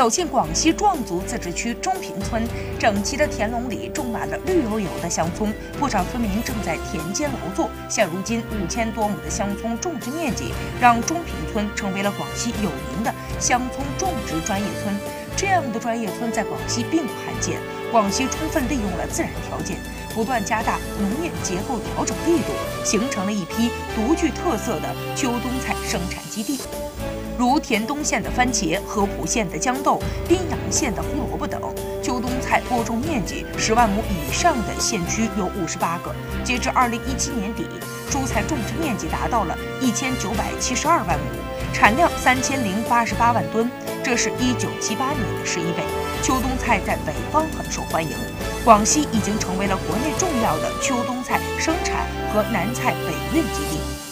走进广西壮族自治区中平村，整齐的田垄里种满了绿油油的香葱，不少村民正在田间劳作。现如今，五千多亩的香葱种植面积，让中平村成为了广西有名的香葱种植专业村。这样的专业村在广西并不罕见。广西充分利用了自然条件，不断加大农业结构调整力度，形成了一批独具特色的秋冬菜生产基地。如田东县的番茄、合浦县的豇豆、宾阳县的胡萝卜等，秋冬菜播种面积十万亩以上的县区有五十八个。截至二零一七年底，蔬菜种植面积达到了一千九百七十二万亩，产量三千零八十八万吨，这是一九七八年的十一倍。秋冬菜在北方很受欢迎，广西已经成为了国内重要的秋冬菜生产和南菜北运基地。